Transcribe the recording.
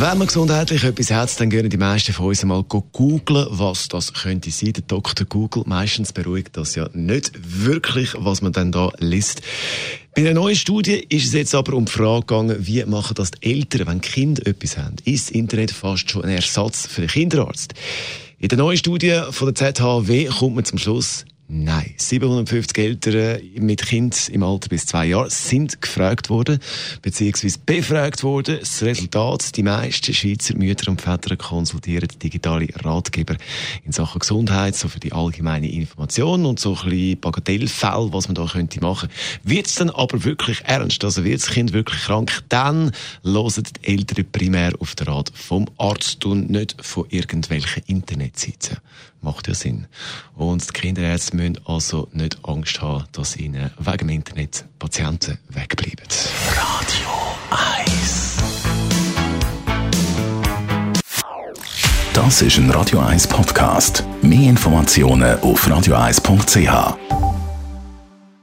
wenn man gesundheitlich etwas hat, dann gehen die meisten von uns mal googeln, was das könnte sein. Der Dr. Google meistens beruhigt das ja nicht wirklich, was man dann da liest. Bei einer neuen Studie ist es jetzt aber um die Frage gegangen, wie machen das die Eltern, wenn Kinder etwas haben? Ist das Internet fast schon ein Ersatz für den Kinderarzt? In der neuen Studie von der ZHW kommt man zum Schluss, Nein, 750 Eltern mit Kind im Alter bis zwei Jahren sind gefragt worden, beziehungsweise befragt worden. Das Resultat, die meisten Schweizer Mütter und Väter konsultieren digitale Ratgeber in Sachen Gesundheit, so für die allgemeine Information und so ein bisschen Bagatellfälle, was man da könnte machen. Wird es dann aber wirklich ernst, also wird das Kind wirklich krank, dann hören die Eltern primär auf den Rat vom Arzt und nicht von irgendwelchen Internetseiten. Macht ja Sinn. Und die Kinderärzte müssen also nicht Angst haben, dass ihnen wegen dem Internet Patienten wegbleiben. Radio 1 Das ist ein Radio 1 Podcast. Mehr Informationen auf radio1.ch.